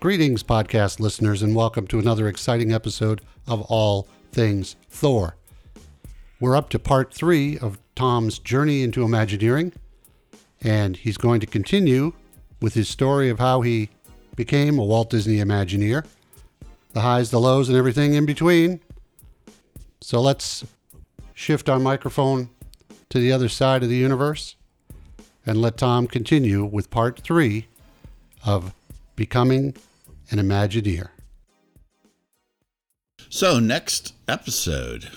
Greetings, podcast listeners, and welcome to another exciting episode of All Things Thor. We're up to part three of Tom's journey into Imagineering, and he's going to continue with his story of how he became a Walt Disney Imagineer, the highs, the lows, and everything in between. So let's shift our microphone to the other side of the universe and let Tom continue with part three of Becoming an Imagineer. So, next episode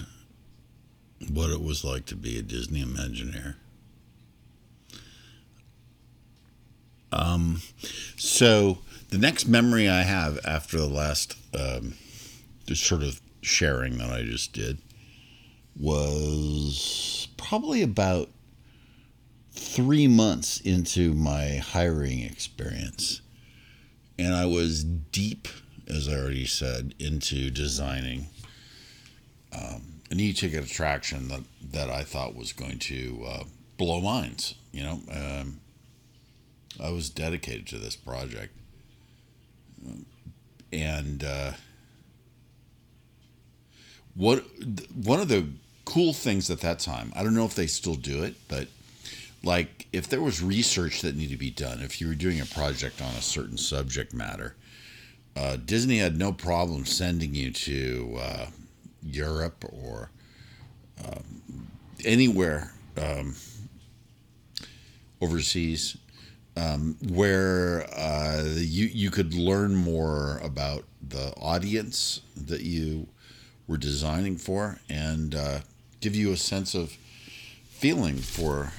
what it was like to be a Disney Imagineer. Um, so, the next memory I have after the last um, sort of sharing that I just did was probably about three months into my hiring experience and I was deep, as I already said, into designing um, an e-ticket attraction that that I thought was going to uh, blow minds. You know, um, I was dedicated to this project, and uh, what one of the cool things at that time. I don't know if they still do it, but like if there was research that needed to be done, if you were doing a project on a certain subject matter, uh, Disney had no problem sending you to uh, Europe or um, anywhere um, overseas um, where uh, you you could learn more about the audience that you were designing for and uh, give you a sense of feeling for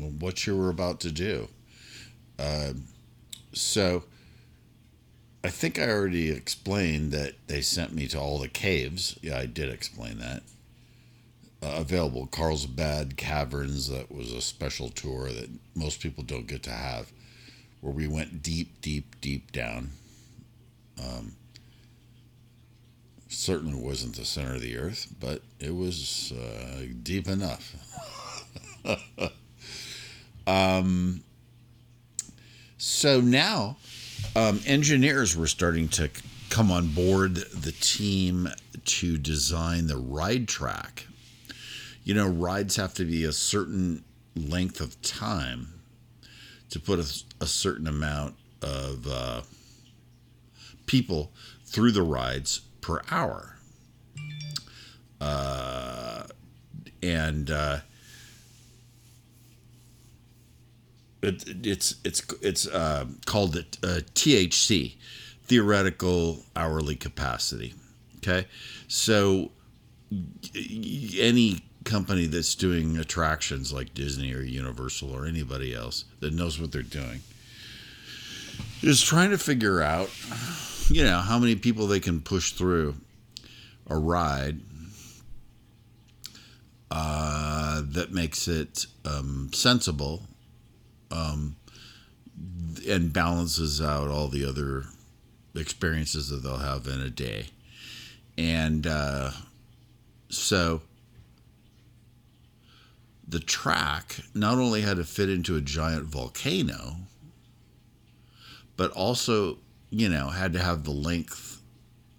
what you were about to do. Uh, so I think I already explained that they sent me to all the caves. Yeah, I did explain that. Uh, available Carlsbad Caverns, that was a special tour that most people don't get to have, where we went deep, deep, deep down. Um, certainly wasn't the center of the earth, but it was uh, deep enough. Um, so now um, engineers were starting to come on board the team to design the ride track. You know, rides have to be a certain length of time to put a, a certain amount of uh, people through the rides per hour. Uh, and uh, it, it's it's it's uh, called it uh, THC, theoretical hourly capacity. Okay, so any company that's doing attractions like Disney or Universal or anybody else that knows what they're doing is trying to figure out, you know, how many people they can push through a ride uh, that makes it um, sensible um, and balances out all the other experiences that they'll have in a day. And uh, so the track not only had to fit into a giant volcano, but also, you know, had to have the length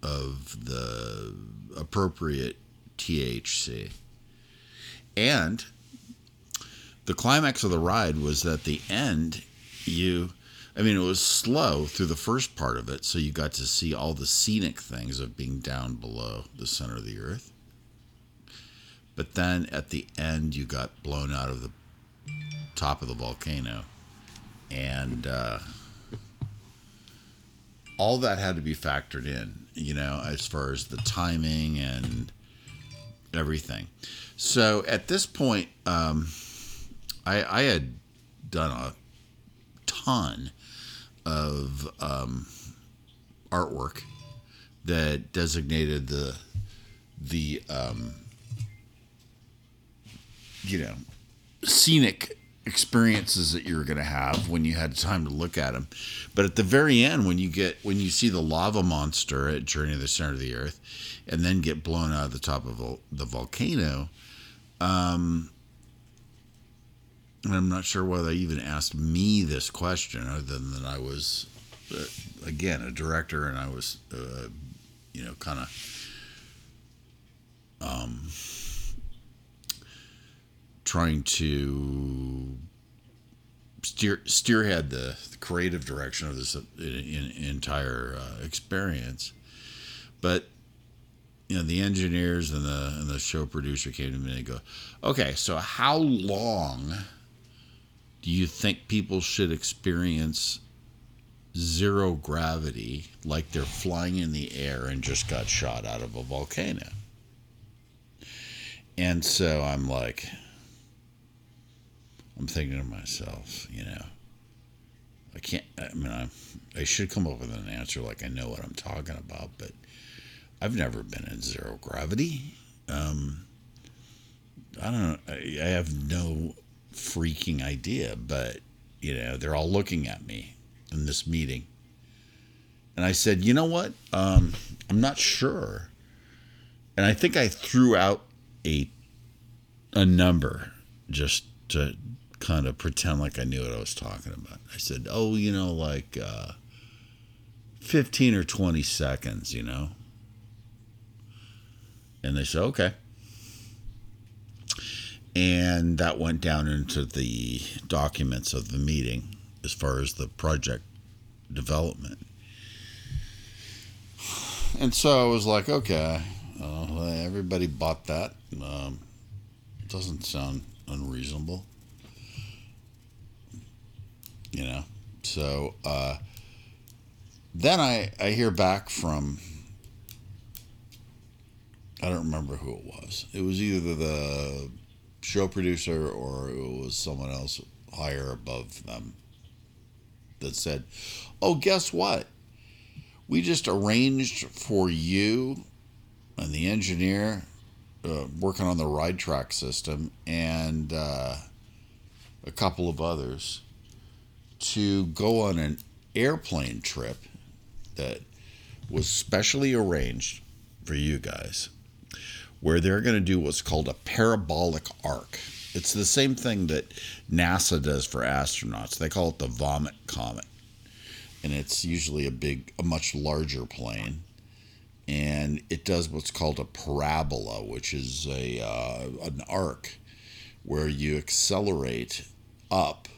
of the appropriate THC. And the climax of the ride was that the end you i mean it was slow through the first part of it so you got to see all the scenic things of being down below the center of the earth. But then at the end you got blown out of the top of the volcano and uh, all that had to be factored in you know as far as the timing and everything. So at this point um, I, I had done a ton of um, artwork that designated the the um, you know scenic experiences that you were going to have when you had time to look at them. But at the very end, when you get when you see the lava monster at Journey to the Center of the Earth, and then get blown out of the top of the volcano, um, I'm not sure why they even asked me this question, other than that I was uh, again a director, and I was, uh, you know, kind of um, trying to steer steerhead the, the creative direction of this uh, in, in, entire uh, experience. But you know, the engineers and the and the show producer came to me and go, "Okay, so how long do you think people should experience zero gravity like they're flying in the air and just got shot out of a volcano?" And so I'm like, I'm thinking to myself, you know, I can't, I mean, I, I should come up with an answer like I know what I'm talking about, but I've never been in zero gravity. Um, I don't know. I, I have no freaking idea, but, you know, they're all looking at me in this meeting. And I said, you know what? Um, I'm not sure. And I think I threw out a a number just to kind of pretend like I knew what I was talking about. I said, "Oh, you know, like uh, 15 or 20 seconds, you know." And they said, "Okay." And that went down into the documents of the meeting as far as the project development. And so I was like, okay, uh, everybody bought that. Um, doesn't sound unreasonable. You know, so uh, then I I hear back from I don't remember who it was. It was either the show producer or it was someone else higher above them that said, "Oh, guess what? We just arranged for you and the engineer uh, working on the ride track system and uh, a couple of others to go on an airplane trip that was specially arranged for you guys where they're going to do what's called a parabolic arc. It's the same thing that NASA does for astronauts. They call it the vomit comet. And it's usually a big, a much larger plane and it does what's called a parabola, which is a uh, an arc where you accelerate up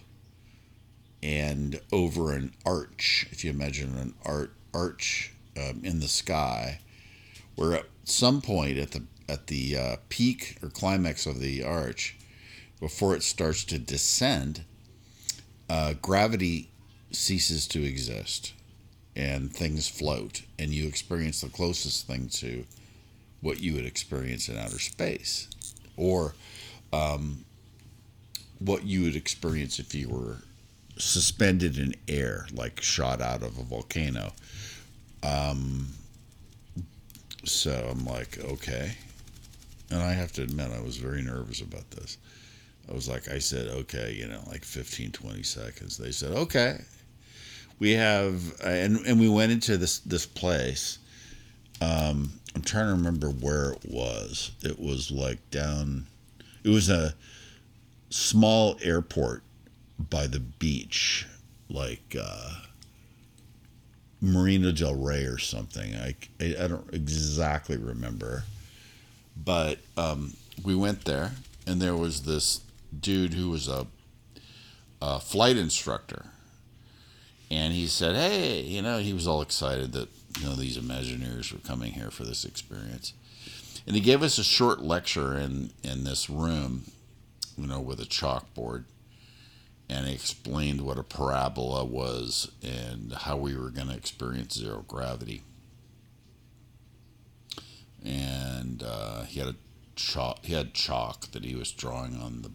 and over an arch. If you imagine an art arch um, in the sky, where at some point at the at the uh, peak or climax of the arch, before it starts to descend, uh, gravity ceases to exist and things float and you experience the closest thing to what you would experience in outer space or um, what you would experience if you were suspended in air like shot out of a volcano. Um, so i'm like okay and i have to admit i was very nervous about this i was like i said okay you know like 15 20 seconds they said okay we have and and we went into this this place. Um, I'm trying to remember where it was. It was like down. It was a small airport by the beach, like uh, Marina Del Rey or something. I, I, I don't exactly remember, but um, we went there, and there was this dude who was a, a flight instructor and he said, "Hey, you know," he was all excited that you know these Imagineers were coming here for this experience, and he gave us a short lecture in in this room, you know, with a chalkboard, and he explained what a parabola was and how we were going to experience zero gravity. And uh, he had a chalk. He had chalk that he was drawing on the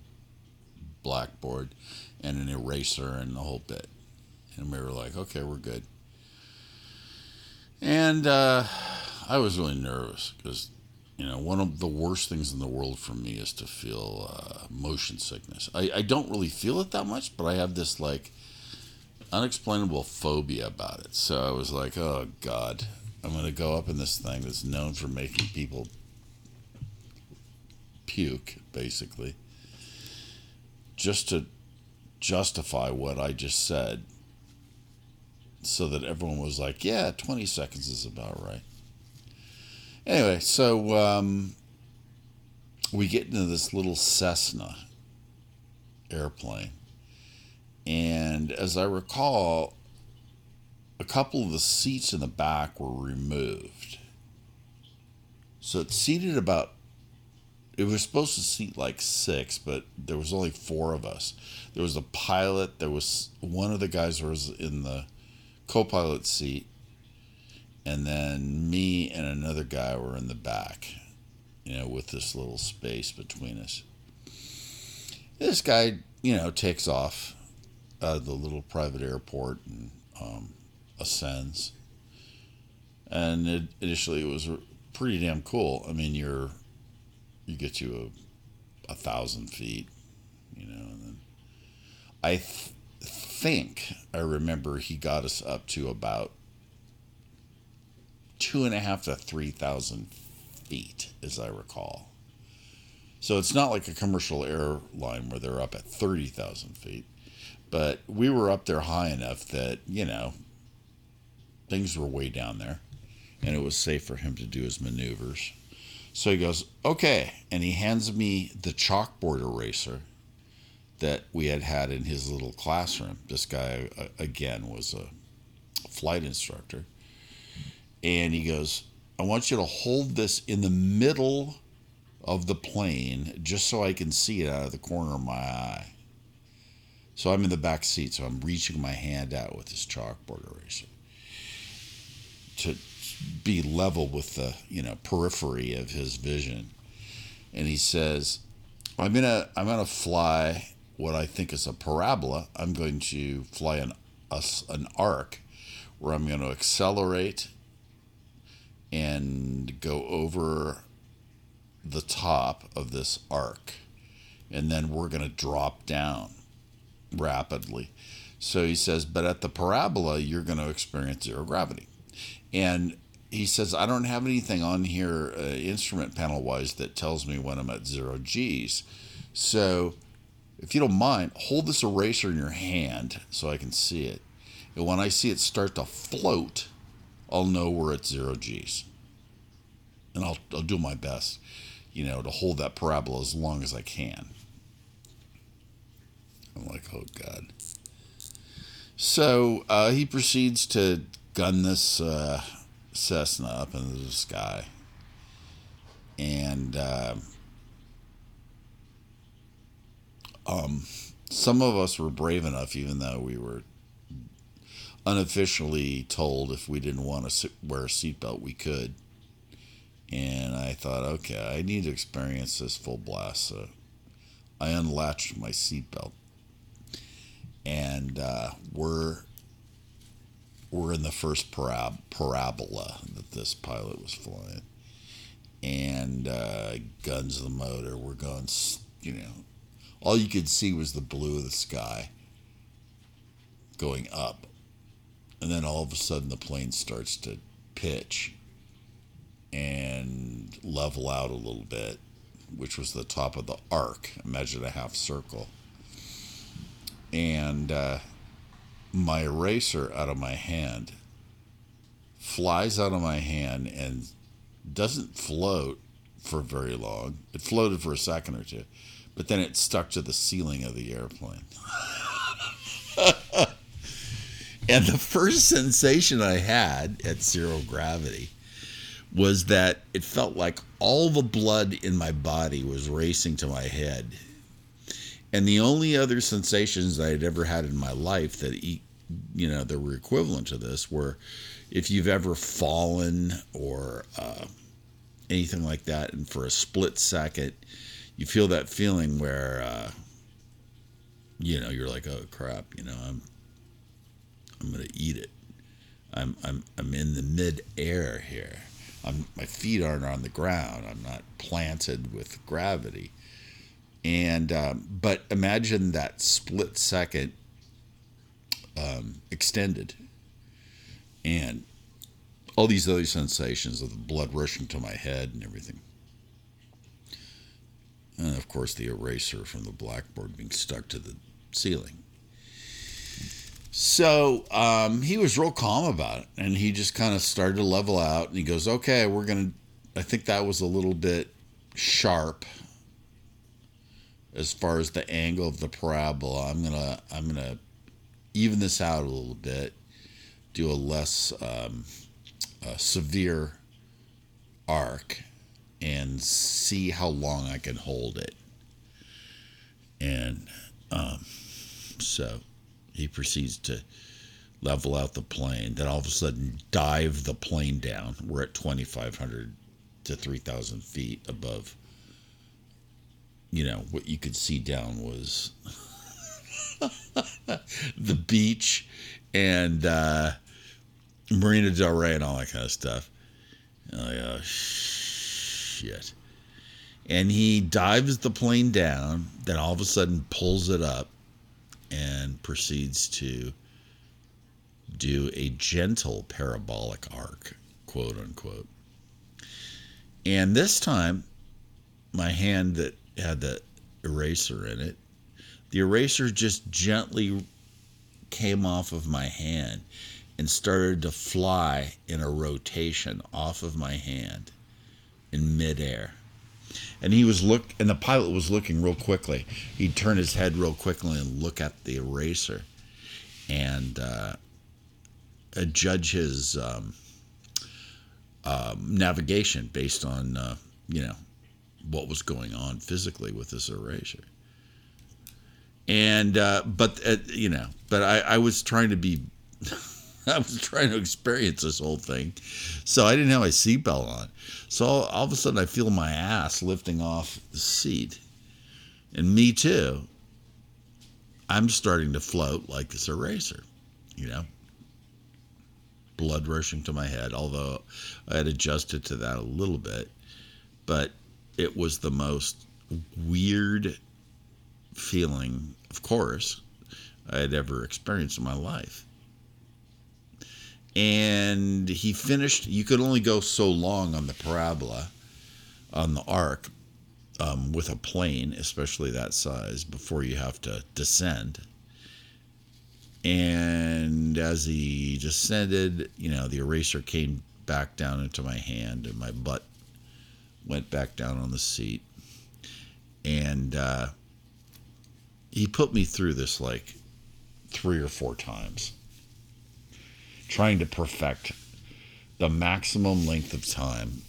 blackboard, and an eraser and the whole bit and we were like, okay, we're good. And uh, I was really nervous because, you know, one of the worst things in the world for me is to feel uh, motion sickness. I, I don't really feel it that much, but I have this like unexplainable phobia about it. So I was like, oh God, I'm going to go up in this thing that's known for making people puke, basically, just to justify what I just said so that everyone was like, yeah, 20 seconds is about right. Anyway, so um, we get into this little Cessna airplane. And as I recall, a couple of the seats in the back were removed. So it seated about, it was supposed to seat like six, but there was only four of us. There was a pilot, there was one of the guys was in the co pilot seat, and then me and another guy were in the back, you know, with this little space between us. This guy, you know, takes off of the little private airport and um, ascends. And it, initially, it was pretty damn cool. I mean, you're you get you a, a thousand feet, you know, and then I th- think I remember he got us up to about two and a half to three thousand feet, as I recall. So it's not like a commercial airline where they're up at thirty thousand feet, but we were up there high enough that you know things were way down there, and it was safe for him to do his maneuvers. So he goes, okay, and he hands me the chalkboard eraser that we had had in his little classroom. This guy, again, was a flight instructor. And he goes, I want you to hold this in the middle of the plane just so I can see it out of the corner of my eye. So I'm in the back seat, so I'm reaching my hand out with this chalkboard eraser to be level with the you know periphery of his vision. And he says, "I'm gonna I'm gonna fly what I think is a parabola. I'm going to fly an a, an arc where I'm going to accelerate and go over the top of this arc, and then we're going to drop down rapidly." So he says, but at the parabola, you're going to experience zero gravity. And he says, I don't have anything on here, uh, instrument panel wise, that tells me when I'm at zero G's. So if you don't mind, hold this eraser in your hand so I can see it. And when I see it start to float, I'll know we're at zero G's. And I'll, I'll do my best, you know, to hold that parabola as long as I can. I'm like, oh God. So uh, he proceeds to gun this uh, Cessna up into the sky. And uh, um, some of us were brave enough, even though we were unofficially told if we didn't want to wear a seatbelt, we could. And I thought, okay, I need to experience this full blast. So I unlatched my seatbelt. And uh, we're we're in the first parab- parabola that this pilot was flying, and uh, guns of the motor. We're going, you know, all you could see was the blue of the sky going up, and then all of a sudden the plane starts to pitch and level out a little bit, which was the top of the arc. Imagine a half circle. And uh, my eraser out of my hand flies out of my hand and doesn't float for very long. It floated for a second or two, but then it stuck to the ceiling of the airplane. and the first sensation I had at zero gravity was that it felt like all the blood in my body was racing to my head and the only other sensations I had ever had in my life that, you know, that were equivalent to this were if you've ever fallen or uh, anything like that, and for a split second, you feel that feeling where, uh, you know, you're like, oh crap, you know, I'm, I'm gonna eat it. I'm, I'm, I'm in the mid air here. I'm, my feet aren't on the ground. I'm not planted with gravity and um, but imagine that split second um, extended, and all these other sensations of the blood rushing to my head and everything. And of course, the eraser from the blackboard being stuck to the ceiling. So um, he was real calm about it, and he just kind of started to level out. And he goes, "Okay, we're gonna." I think that was a little bit sharp as far as the angle of the parabola. I'm gonna I'm gonna even this out a little bit, do a less um, severe arc, and see how long I can hold it. And um, so he proceeds to level out the plane. Then all of a sudden, dive the plane down. We're at 2,500 to 3,000 feet above. You know, what you could see down was the beach and uh, Marina Del Rey and all that kind of stuff. And like, oh, shit. And he dives the plane down, then all of a sudden pulls it up and proceeds to do a gentle parabolic arc, quote unquote. And this time, my hand that had the eraser in it, the eraser just gently came off of my hand and started to fly in a rotation off of my hand in midair. And he was look and the pilot was looking real quickly. He'd turn his head real quickly and look at the eraser and uh, judge his um, um, navigation based on uh, you know what was going on physically with this eraser and uh, but uh, you know but I, I was trying to be I was trying to experience this whole thing. So I didn't have my seatbelt on. So all of a sudden I feel my ass lifting off the seat. And me too. I'm starting to float like this eraser, you know. Blood rushing to my head, although I had adjusted to that a little bit. But it was the most weird feeling, of course, I had ever experienced in my life and he finished. You could only go so long on the parabola, on the arc, um, with a plane, especially that size, before you have to descend. And as he descended, you know, the eraser came back down into my hand, and my butt went back down on the seat. And uh, he put me through this like three or four times trying to perfect the maximum length of time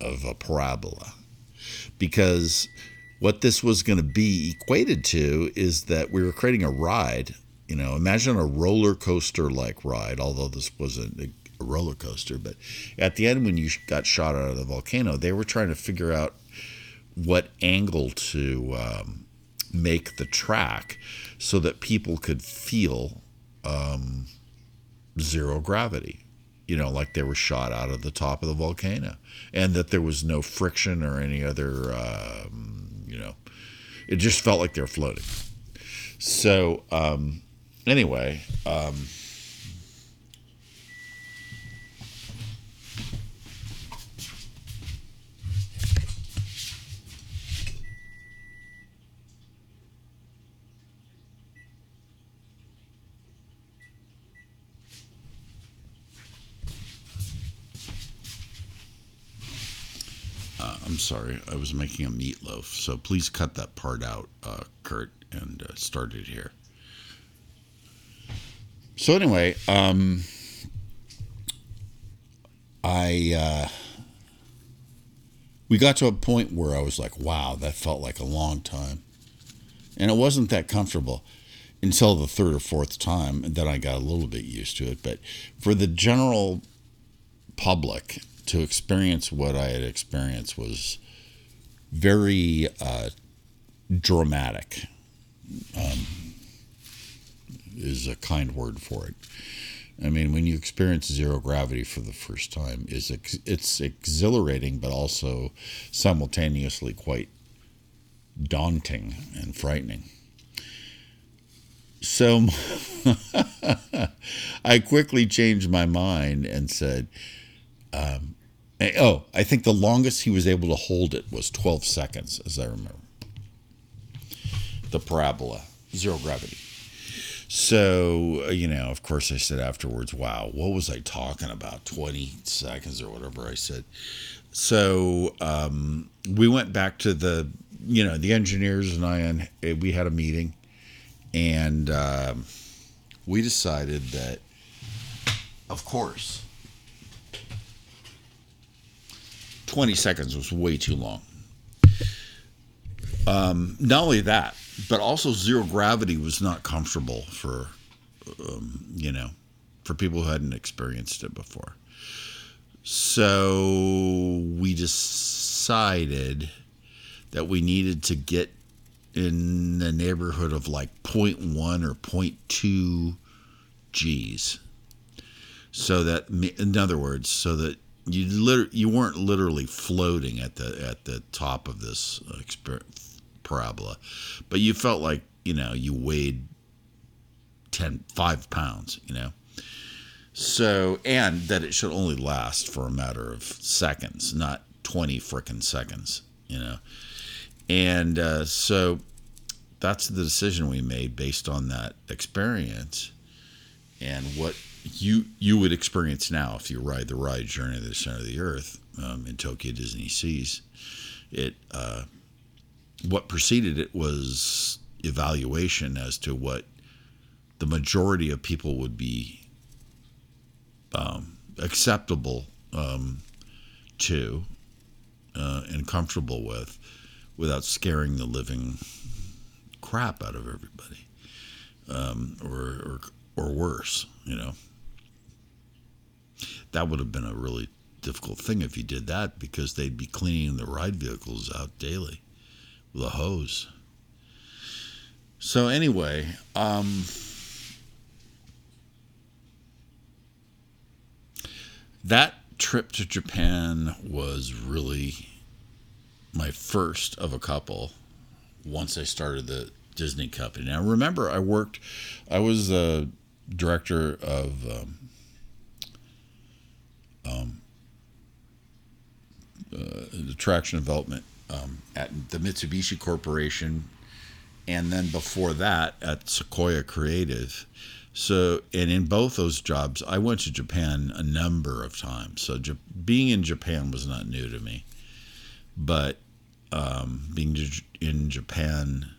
of a parabola. Because what this was going to be equated to is that we were creating a ride. You know, imagine a roller coaster like ride, although this wasn't a roller coaster. But at the end, when you got shot out of the volcano, they were trying to figure out what angle to um, make the track so that people could feel um, zero gravity, you know, like they were shot out of the top of the volcano, and that there was no friction or any other, um, you know, it just felt like they were floating. So, um, anyway, um, I'm sorry, I was making a meatloaf. So please cut that part out, uh, Kurt, and uh, start it here. So anyway, um, I uh, we got to a point where I was like, "Wow, that felt like a long time," and it wasn't that comfortable until the third or fourth time, and then I got a little bit used to it. But for the general public, to experience what I had experienced was very uh, dramatic. Um, is a kind word for it. I mean, when you experience zero gravity for the first time, is it's exhilarating, but also simultaneously quite daunting and frightening. So I quickly changed my mind and said, um, oh, I think the longest he was able to hold it was 12 seconds, as I remember. The parabola, zero gravity. So, uh, you know, of course, I said afterwards, wow, what was I talking about? 20 seconds or whatever I said. So um, we went back to the, you know, the engineers and I, and eh, we had a meeting and um, we decided that, of course, 20 seconds was way too long. Um, not only that, but also zero gravity was not comfortable for, um, you know, for people who hadn't experienced it before. So we decided that we needed to get in the neighborhood of like 0.1 or 0.2 G's. So that, in other words, so that you liter- you weren't literally floating at the at the top of this parabola, but you felt like you know you weighed 10, 5 pounds, you know. So and that it should only last for a matter of seconds, not twenty frickin' seconds, you know. And uh, so that's the decision we made based on that experience and what you you would experience now if you ride the ride Journey to the Center of the Earth um, in Tokyo Disney Seas. It uh, what preceded it was evaluation as to what the majority of people would be um, acceptable um, to uh, and comfortable with without scaring the living crap out of everybody um, or, or or worse you know that would have been a really difficult thing if you did that because they'd be cleaning the ride vehicles out daily with a hose. So anyway, um, that trip to Japan was really my first of a couple once I started the Disney company. Now remember, I worked, I was the director of um, um, uh, attraction development um, at the Mitsubishi Corporation, and then before that at Sequoia Creative. So, and in both those jobs, I went to Japan a number of times. So, J- being in Japan was not new to me, but um, being in Japan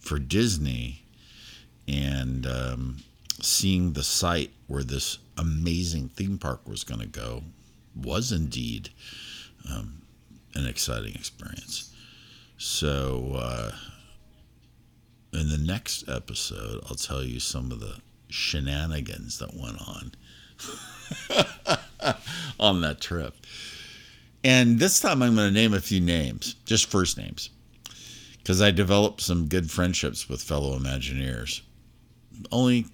for Disney and um, seeing the site where this amazing theme park was going to go was indeed um, an exciting experience. So, uh, in the next episode, I'll tell you some of the shenanigans that went on on that trip. And this time I'm going to name a few names, just first names, because I developed some good friendships with fellow Imagineers. Only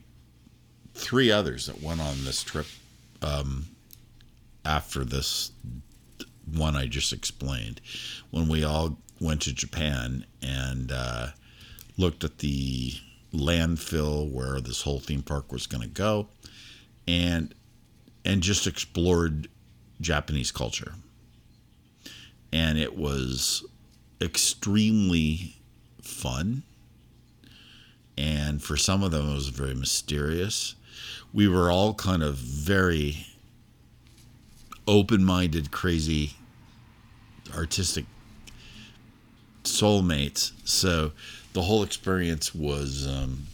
three others that went on this trip um, after this one I just explained. When we all went to Japan and uh, looked at the landfill where this whole theme park was going to go, and and just explored Japanese culture. And it was extremely fun. And for some of them, it was very mysterious we were all kind of very open-minded, crazy, artistic soulmates. So the whole experience was um,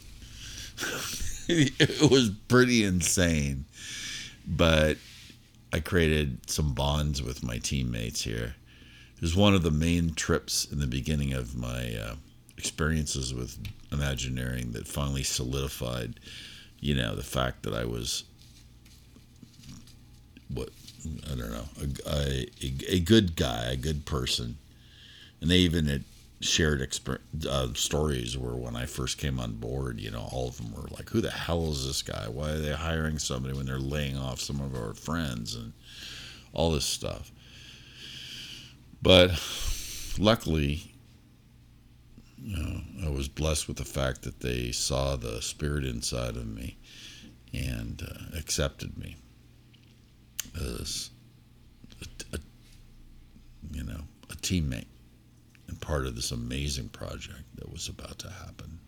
it was pretty insane, but I created some bonds with my teammates here. It was one of the main trips in the beginning of my uh, experiences with Imagineering that finally solidified you know, the fact that I was what I don't know a, a, a good guy, a good person, and they even had shared exper- uh, stories where when I first came on board, you know, all of them were like, "Who the hell is this guy? Why are they hiring somebody when they're laying off some of our friends and all this stuff?" But luckily, I was blessed with the fact that they saw the spirit inside of me and uh, accepted me as a, a, you know a teammate and part of this amazing project that was about to happen.